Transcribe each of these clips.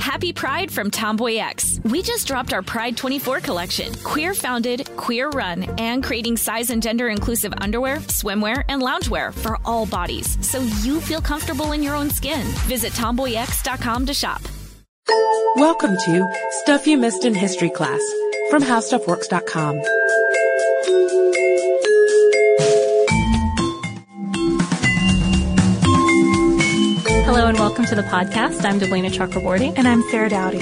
Happy Pride from Tomboy X. We just dropped our Pride 24 collection. Queer founded, queer run, and creating size and gender inclusive underwear, swimwear, and loungewear for all bodies so you feel comfortable in your own skin. Visit tomboyx.com to shop. Welcome to Stuff You Missed in History Class from HowStuffWorks.com. Hello and welcome to the podcast. I'm Deblina Chakraborty. And I'm Sarah Dowdy.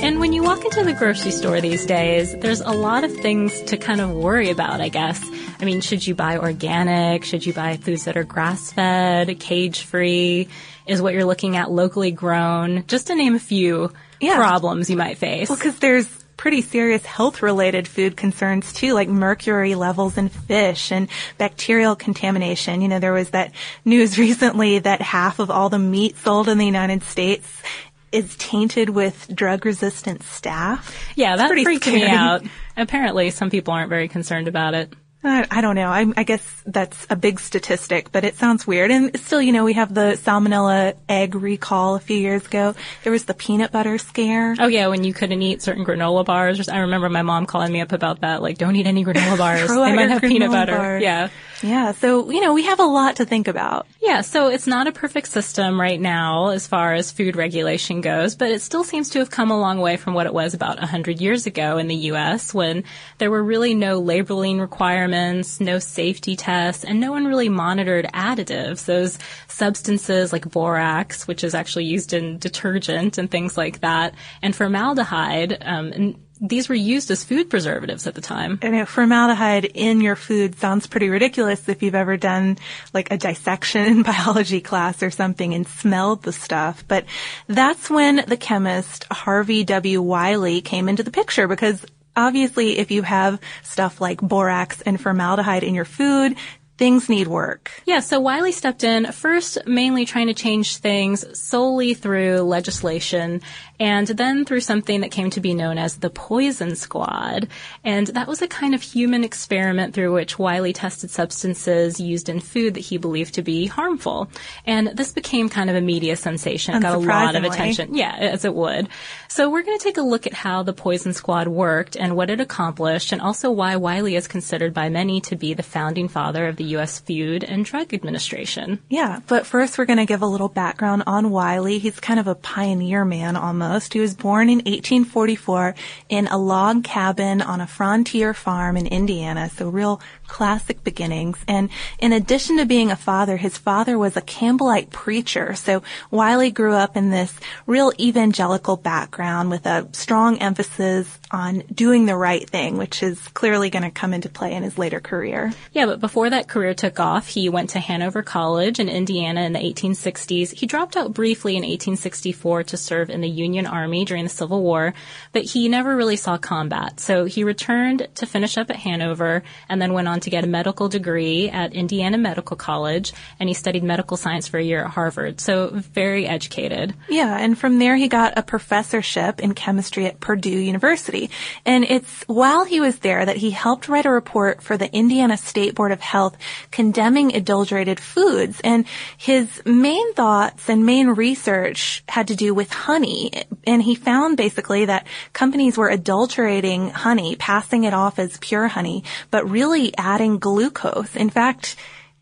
And when you walk into the grocery store these days, there's a lot of things to kind of worry about, I guess. I mean, should you buy organic? Should you buy foods that are grass fed, cage free? Is what you're looking at locally grown? Just to name a few Yeah. problems you might face. Well, because there's pretty serious health related food concerns too, like mercury levels in fish and bacterial contamination. You know, there was that news recently that half of all the meat sold in the United States is tainted with drug resistant staph. yeah, that pretty freaked me out. Apparently, some people aren't very concerned about it. I, I don't know. I, I guess that's a big statistic, but it sounds weird. And still, you know, we have the salmonella egg recall a few years ago. There was the peanut butter scare. Oh yeah, when you couldn't eat certain granola bars. I remember my mom calling me up about that. Like, don't eat any granola bars. They might have peanut butter. bars. Yeah. Yeah. So, you know, we have a lot to think about. Yeah, so it's not a perfect system right now as far as food regulation goes, but it still seems to have come a long way from what it was about 100 years ago in the US when there were really no labeling requirements, no safety tests, and no one really monitored additives. Those substances like borax, which is actually used in detergent and things like that, and formaldehyde, um, and these were used as food preservatives at the time. And formaldehyde in your food sounds pretty ridiculous if you've ever done like a dissection in biology class or something and smelled the stuff. But that's when the chemist Harvey W. Wiley came into the picture because obviously if you have stuff like borax and formaldehyde in your food, things need work. Yeah, so Wiley stepped in first mainly trying to change things solely through legislation and then through something that came to be known as the Poison Squad. And that was a kind of human experiment through which Wiley tested substances used in food that he believed to be harmful. And this became kind of a media sensation. It got a lot of attention. Yeah, as it would. So we're going to take a look at how the Poison Squad worked and what it accomplished and also why Wiley is considered by many to be the founding father of the U.S. Food and Drug Administration. Yeah, but first we're going to give a little background on Wiley. He's kind of a pioneer man almost. He was born in 1844 in a log cabin on a frontier farm in Indiana, so real classic beginnings. And in addition to being a father, his father was a Campbellite preacher. So Wiley grew up in this real evangelical background with a strong emphasis on doing the right thing, which is clearly going to come into play in his later career. Yeah, but before that career took off. He went to Hanover College in Indiana in the 1860s. He dropped out briefly in 1864 to serve in the Union Army during the Civil War, but he never really saw combat. So he returned to finish up at Hanover and then went on to get a medical degree at Indiana Medical College and he studied medical science for a year at Harvard. So very educated. Yeah, and from there he got a professorship in chemistry at Purdue University. And it's while he was there that he helped write a report for the Indiana State Board of Health condemning adulterated foods. And his main thoughts and main research had to do with honey. And he found basically that companies were adulterating honey, passing it off as pure honey, but really adding glucose. In fact,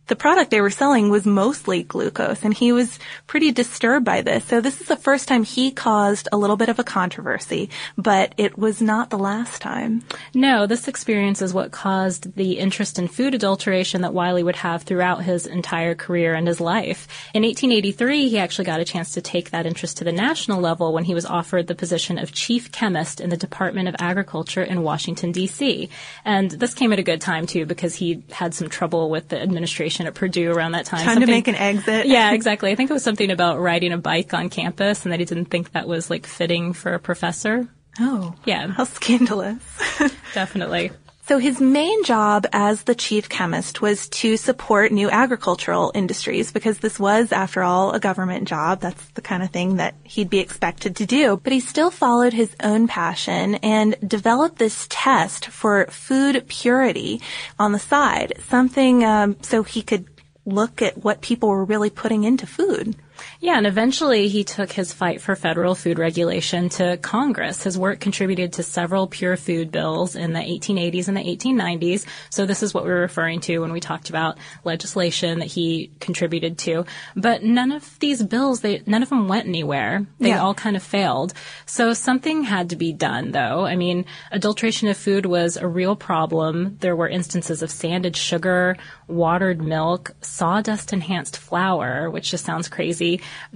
the product they were selling was mostly glucose and he was pretty disturbed by this. So this is the first time he caused a little bit of a controversy, but it was not the last time. No, this experience is what caused the interest in food adulteration that Wiley would have throughout his entire career and his life. In 1883, he actually got a chance to take that interest to the national level when he was offered the position of chief chemist in the Department of Agriculture in Washington, D.C. And this came at a good time too because he had some trouble with the administration at Purdue around that time. Time to make an exit. yeah, exactly. I think it was something about riding a bike on campus and that he didn't think that was like fitting for a professor. Oh. Yeah. How scandalous. Definitely. So his main job as the chief chemist was to support new agricultural industries because this was, after all, a government job. That's the kind of thing that he'd be expected to do. But he still followed his own passion and developed this test for food purity on the side, something um, so he could look at what people were really putting into food. Yeah, and eventually he took his fight for federal food regulation to Congress. His work contributed to several pure food bills in the 1880s and the 1890s. So this is what we were referring to when we talked about legislation that he contributed to. But none of these bills, they, none of them went anywhere. They Yeah. all kind of failed. So something had to be done though. I mean, adulteration of food was a real problem. There were instances of sanded sugar, watered milk, sawdust enhanced flour, which just sounds crazy,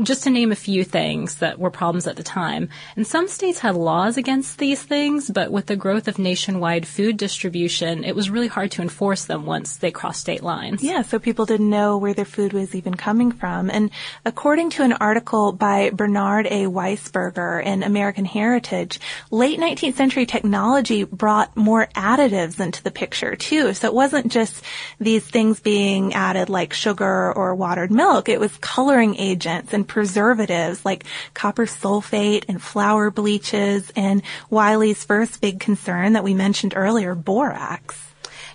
just to name a few things that were problems at the time. And some states had laws against these things, but with the growth of nationwide food distribution, it was really hard to enforce them once they crossed state lines. Yeah, so people didn't know where their food was even coming from. And according to an article by Bernard A. Weisberger in American Heritage, late 19th century technology brought more additives into the picture too. So it wasn't just these things being added like sugar or watered milk. It was coloring agents and preservatives like copper sulfate and flour bleaches and Wiley's first big concern that we mentioned earlier, borax.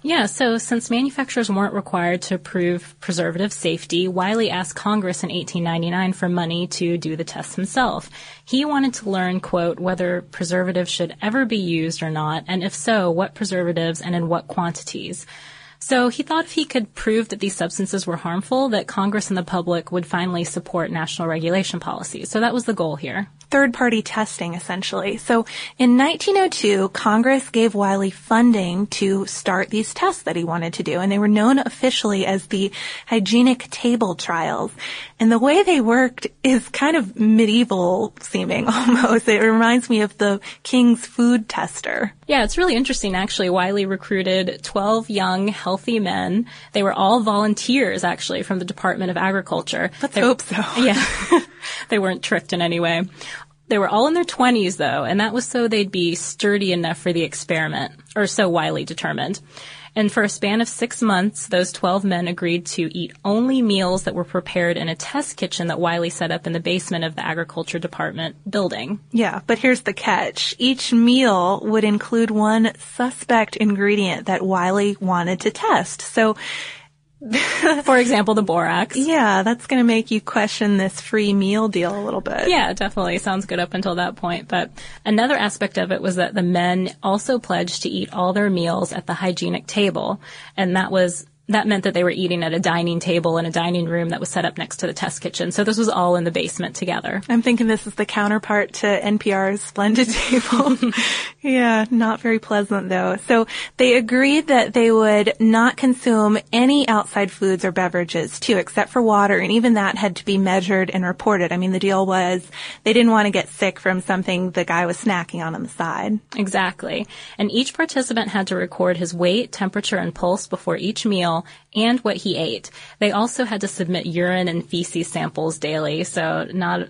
Yeah, so since manufacturers weren't required to prove preservative safety, Wiley asked Congress in 1899 for money to do the tests himself. He wanted to learn, quote, whether preservatives should ever be used or not, and if so, what preservatives and in what quantities. So he thought if he could prove that these substances were harmful, that Congress and the public would finally support national regulation policies. So that was the goal here. Third party testing essentially. So in 1902, Congress gave Wiley funding to start these tests that he wanted to do, and they were known officially as the hygienic table trials. And the way they worked is kind of medieval seeming almost. It reminds me of the King's food tester. Yeah, it's really interesting actually. Wiley recruited 12 young, healthy men. They were all volunteers actually from the Department of Agriculture. Let's They- hope so. Yeah. they weren't tricked in any way. They were all in their 20s though, and that was so they'd be sturdy enough for the experiment, or so Wiley determined. And for a span of six months, those 12 men agreed to eat only meals that were prepared in a test kitchen that Wiley set up in the basement of the agriculture department building. Yeah, but here's the catch. Each meal would include one suspect ingredient that Wiley wanted to test. So For example, the borax. yeah, that's going to make you question this free meal deal a little bit. Yeah, definitely. Sounds good up until that point. But another aspect of it was that the men also pledged to eat all their meals at the hygienic table. And that was, that meant that they were eating at a dining table in a dining room that was set up next to the test kitchen. So this was all in the basement together. I'm thinking this is the counterpart to NPR's Splendid Table. Yeah, not very pleasant though. So they agreed that they would not consume any outside foods or beverages too, except for water, and even that had to be measured and reported. I mean, the deal was they didn't want to get sick from something the guy was snacking on on the side. Exactly. And each participant had to record his weight, temperature, and pulse before each meal and what he ate. They also had to submit urine and feces samples daily, so not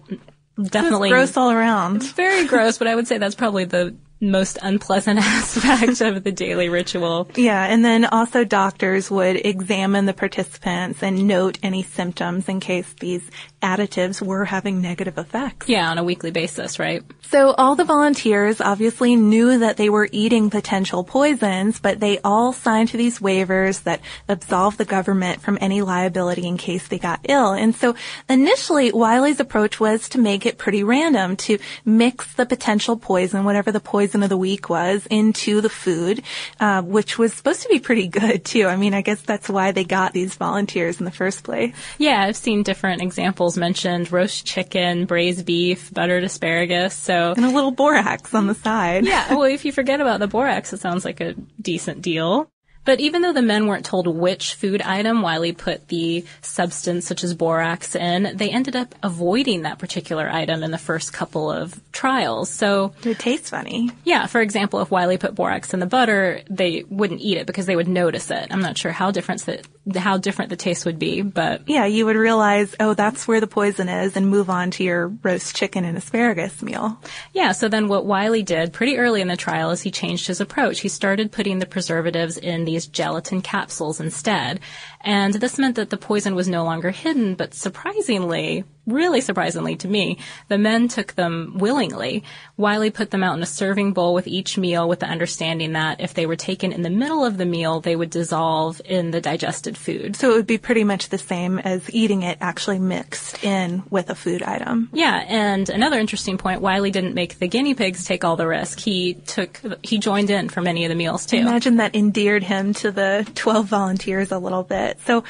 definitely gross all around. Very gross, but I would say that's probably the most unpleasant aspect of the daily ritual. Yeah, and then also doctors would examine the participants and note any symptoms in case these additives were having negative effects. Yeah, on a weekly basis, right? So all the volunteers obviously knew that they were eating potential poisons, but they all signed to these waivers that absolved the government from any liability in case they got ill. And so initially, Wiley's approach was to make it pretty random, to mix the potential poison, whatever the poison of the week was, into the food, uh, which was supposed to be pretty good too. I mean, I guess that's why they got these volunteers in the first place. Yeah, I've seen different examples mentioned roast chicken, braised beef, buttered asparagus. So and a little borax on the side. Yeah, well, if you forget about the borax, it sounds like a decent deal. But even though the men weren't told which food item Wiley put the substance such as borax in, they ended up avoiding that particular item in the first couple of trials. So it tastes funny. Yeah, for example, if Wiley put borax in the butter, they wouldn't eat it because they would notice it. I'm not sure how different the how different the taste would be, but yeah, you would realize, oh, that's where the poison is, and move on to your roast chicken and asparagus meal. Yeah. So then, what Wiley did pretty early in the trial is he changed his approach. He started putting the preservatives in these gelatin capsules instead, and this meant that the poison was no longer hidden, but surprisingly, really surprisingly to me, the men took them willingly. Wiley put them out in a serving bowl with each meal with the understanding that if they were taken in the middle of the meal, they would dissolve in the digested food. So it would be pretty much the same as eating it actually mixed in with a food item. Yeah, and another interesting point, Wiley didn't make the guinea pigs take all the risk. He took, he joined in for many of the meals too. Imagine that endeared him to the 12 volunteers a little bit. So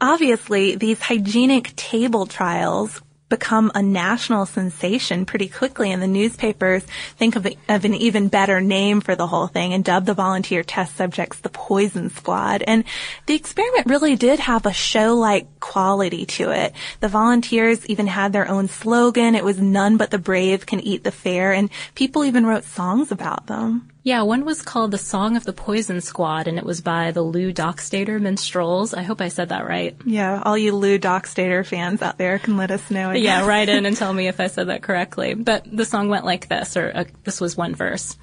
obviously these hygienic table trials become a national sensation pretty quickly and the newspapers think of, of, an even better name for the whole thing and dub the volunteer test subjects the poison squad. And the experiment really did have a show-like quality to it. The volunteers even had their own slogan. It was none but the brave can eat the fair and people even wrote songs about them. Yeah, one was called The Song of the Poison Squad, and it was by the Lew Dockstader Minstrels. I hope I said that right. Yeah, all you Lew Dockstader fans out there can let us know. Yeah, write in and tell me if I said that correctly. But the song went like this, or uh, this was one verse.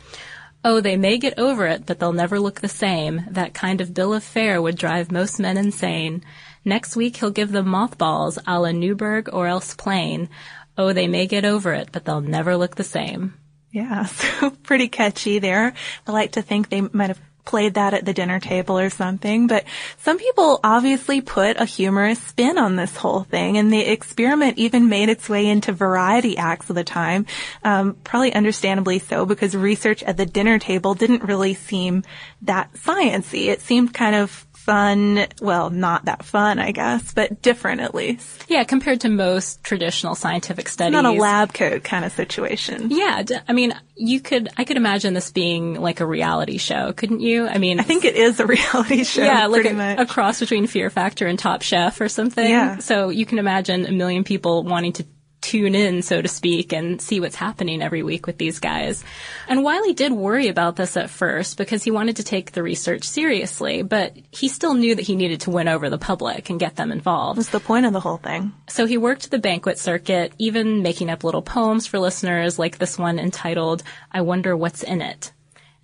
Oh, they may get over it, but they'll never look the same. That kind of bill of fare would drive most men insane. Next week he'll give them mothballs a la Newburgh or else plain. Oh, they may get over it, but they'll never look the same. Yeah, so pretty catchy there. I like to think they might have played that at the dinner table or something, but some people obviously put a humorous spin on this whole thing, and the experiment even made its way into variety acts of the time, um, probably understandably so, because research at the dinner table didn't really seem that sciency. It seemed kind of fun, well, not that fun, I guess, but different at least. Yeah, compared to most traditional scientific studies. Not a lab coat kind of situation. Yeah, I mean, you could, I could imagine this being like a reality show, couldn't you? I mean, I think it is a reality show. Yeah, like a, a, cross between Fear Factor and Top Chef or something. Yeah. So you can imagine a million people wanting to tune in, so to speak, and see what's happening every week with these guys. And Wiley did worry about this at first because he wanted to take the research seriously, but he still knew that he needed to win over the public and get them involved. That's the point of the whole thing. So he worked the banquet circuit, even making up little poems for listeners like this one entitled, I Wonder What's in It.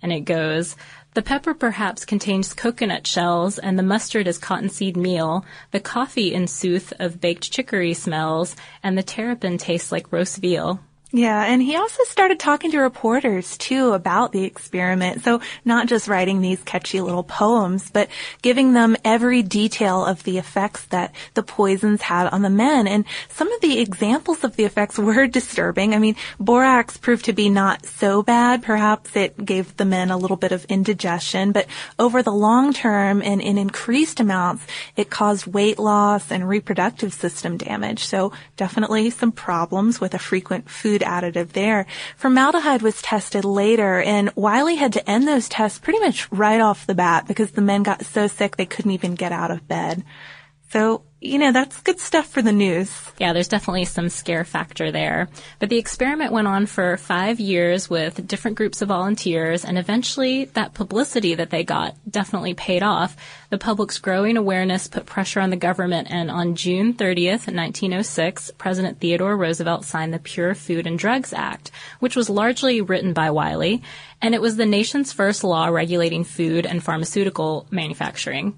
And it goes, the pepper perhaps contains coconut shells, and the mustard is cottonseed meal. The coffee, in sooth, of baked chicory smells, and the terrapin tastes like roast veal. Yeah, and he also started talking to reporters too about the experiment. So not just writing these catchy little poems, but giving them every detail of the effects that the poisons had on the men. And some of the examples of the effects were disturbing. I mean, borax proved to be not so bad. Perhaps it gave the men a little bit of indigestion, but over the long term and in increased amounts, it caused weight loss and reproductive system damage. So definitely some problems with a frequent food food additive there. Formaldehyde was tested later and Wiley had to end those tests pretty much right off the bat because the men got so sick they couldn't even get out of bed. So, you know, that's good stuff for the news. Yeah, there's definitely some scare factor there. But the experiment went on for five years with different groups of volunteers, and eventually that publicity that they got definitely paid off. The public's growing awareness put pressure on the government, and on June 30th, 1906, President Theodore Roosevelt signed the Pure Food and Drugs Act, which was largely written by Wiley, and it was the nation's first law regulating food and pharmaceutical manufacturing.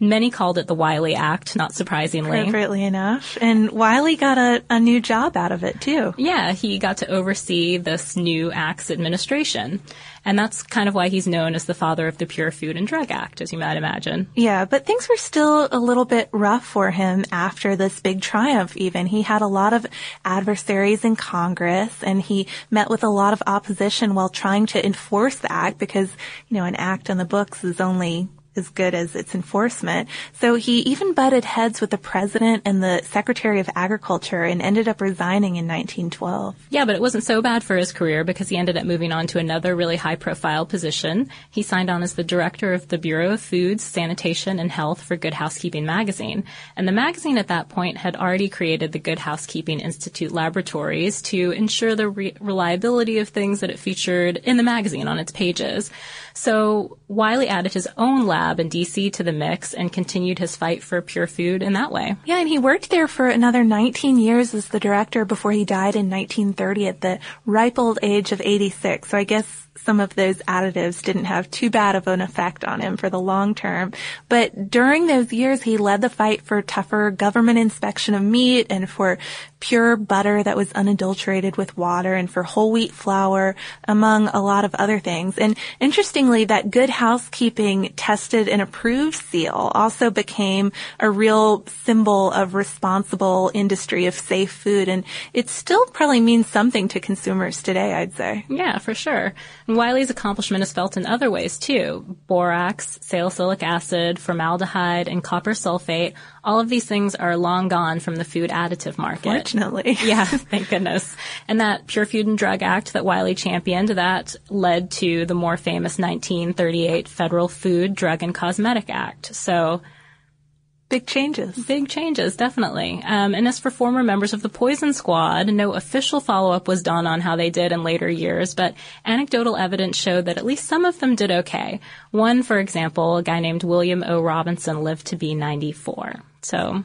Many called it the Wiley Act, not surprisingly. Appropriately enough. And Wiley got a, a new job out of it too. Yeah, he got to oversee this new act's administration. And that's kind of why he's known as the father of the Pure Food and Drug Act, as you might imagine. Yeah, but things were still a little bit rough for him after this big triumph even. He had a lot of adversaries in Congress and he met with a lot of opposition while trying to enforce the act because, you know, an act on the books is only as good as its enforcement. So he even butted heads with the president and the secretary of agriculture and ended up resigning in 1912. Yeah, but it wasn't so bad for his career because he ended up moving on to another really high profile position. He signed on as the director of the Bureau of Foods, Sanitation, and Health for Good Housekeeping magazine. And the magazine at that point had already created the Good Housekeeping Institute laboratories to ensure the re- reliability of things that it featured in the magazine on its pages. So Wiley added his own lab in DC to the mix and continued his fight for pure food in that way. Yeah, and he worked there for another 19 years as the director before he died in 1930 at the ripe old age of 86. So I guess some of those additives didn't have too bad of an effect on him for the long term. But during those years, he led the fight for tougher government inspection of meat and for pure butter that was unadulterated with water and for whole wheat flour, among a lot of other things. And interestingly, that good housekeeping tested and approved seal also became a real symbol of responsible industry of safe food. And it still probably means something to consumers today, I'd say. Yeah, for sure. And Wiley's accomplishment is felt in other ways too. Borax, salicylic acid, formaldehyde, and copper sulfate. All of these things are long gone from the food additive market. Fortunately. yeah, thank goodness. And that Pure Food and Drug Act that Wiley championed, that led to the more famous 1938 Federal Food, Drug, and Cosmetic Act. So Big changes. Big changes, definitely. Um, and as for former members of the Poison Squad, no official follow-up was done on how they did in later years, but anecdotal evidence showed that at least some of them did okay. One, for example, a guy named William O. Robinson lived to be 94. So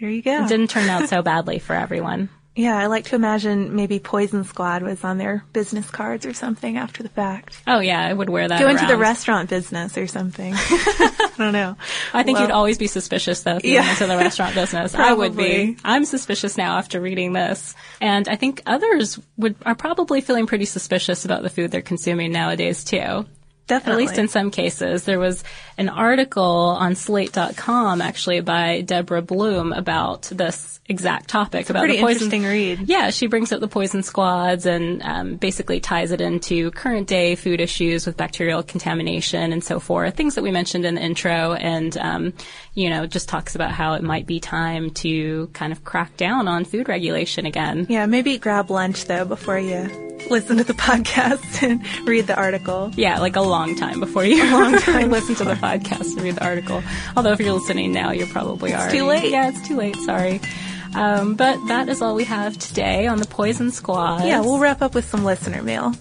there you go. It didn't turn out so badly for everyone. Yeah, I like to imagine maybe Poison Squad was on their business cards or something after the fact. Oh yeah, I would wear that. Go around. into the restaurant business or something. I don't know. I think well, you'd always be suspicious though if you yeah. went into the restaurant business. I would be. I'm suspicious now after reading this. And I think others would are probably feeling pretty suspicious about the food they're consuming nowadays too. Definitely. At least in some cases. There was an article on slate.com actually by Deborah Blum about this exact topic about pretty the poison. interesting read. Yeah, she brings up the poison squads and um, basically ties it into current day food issues with bacterial contamination and so forth. Things that we mentioned in the intro, and um, you know, just talks about how it might be time to kind of crack down on food regulation again. Yeah, maybe grab lunch though before you listen to the podcast and read the article. Yeah, like a long time before you a long time. listen to the podcast and read the article. Although if you're listening now, you probably are. It's too late. Yeah, it's too late. Sorry. Um, but that is all we have today on the Poison Squad. Yeah, we'll wrap up with some listener mail.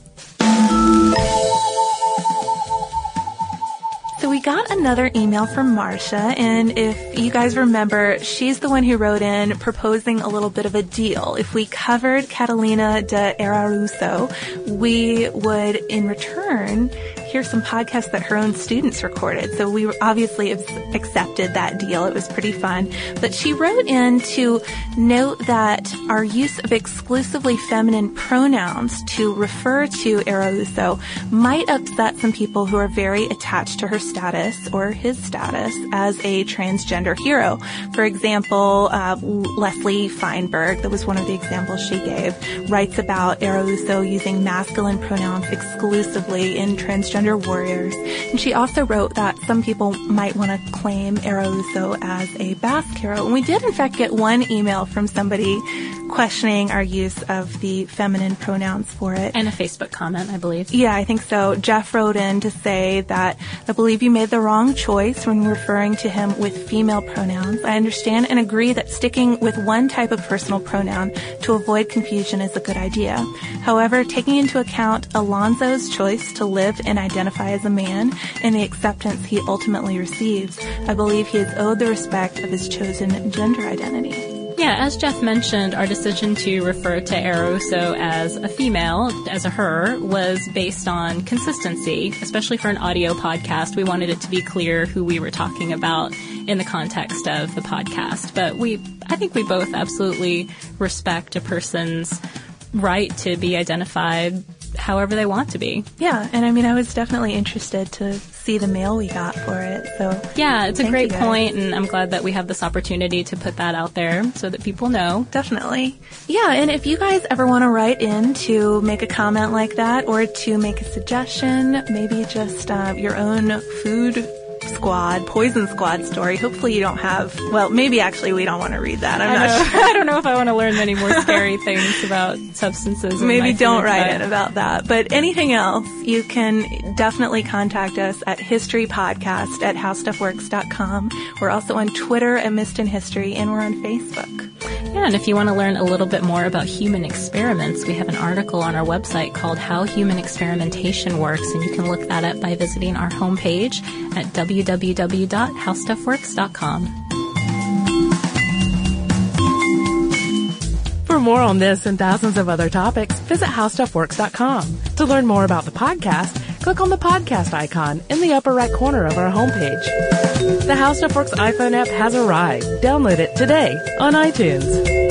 So we got another email from Marcia, and if you guys remember, she's the one who wrote in proposing a little bit of a deal. If we covered Catalina de Erauso, we would, in return, hear some podcasts that her own students recorded. So we obviously accepted that deal. It was pretty fun. But she wrote in to note that our use of exclusively feminine pronouns to refer to Erauso might upset some people who are very attached to her status or his status as a transgender hero. For example, uh, Leslie Feinberg, that was one of the examples she gave, writes about Erauso using masculine pronouns exclusively in transgender warriors. And she also wrote that some people might want to claim Erauso as a Basque hero. And we did in fact get one email from somebody questioning our use of the feminine pronouns for it. And a Facebook comment, I believe. Yeah, I think so. Jeff wrote in to say that I believe you made the wrong choice when referring to him with female pronouns. I understand and agree that sticking with one type of personal pronoun to avoid confusion is a good idea. However, taking into account Alonzo's choice to live and identify as a man and the acceptance he ultimately receives, I believe he is owed the respect of his chosen gender identity. Yeah, as Jeff mentioned, our decision to refer to Erauso as a female, as a her, was based on consistency, especially for an audio podcast. We wanted it to be clear who we were talking about in the context of the podcast. But we, I think we both absolutely respect a person's right to be identified however they want to be. Yeah, and I mean, I was definitely interested to see the mail we got for it. So yeah, it's a great point, and I'm glad that we have this opportunity to put that out there so that people know. Definitely. Yeah, and if you guys ever want to write in to make a comment like that or to make a suggestion, maybe just uh, your own food Squad, Poison Squad story. Hopefully, you don't have. Well, maybe actually, we don't want to read that. I'm I not sure. I don't know if I want to learn any more scary things about substances. Maybe don't write it about that. But anything else, you can definitely contact us at historypodcast at howstuffworks.com. We're also on Twitter at in History, and we're on Facebook. Yeah, and if you want to learn a little bit more about human experiments, we have an article on our website called How Human Experimentation Works, and you can look that up by visiting our homepage at www.howstuffworks.com. For more on this and thousands of other topics, visit howstuffworks.com. To learn more about the podcast, click on the podcast icon in the upper right corner of our homepage. The How Stuff Works iPhone app has arrived. Download it today on iTunes.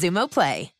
Xumo Play.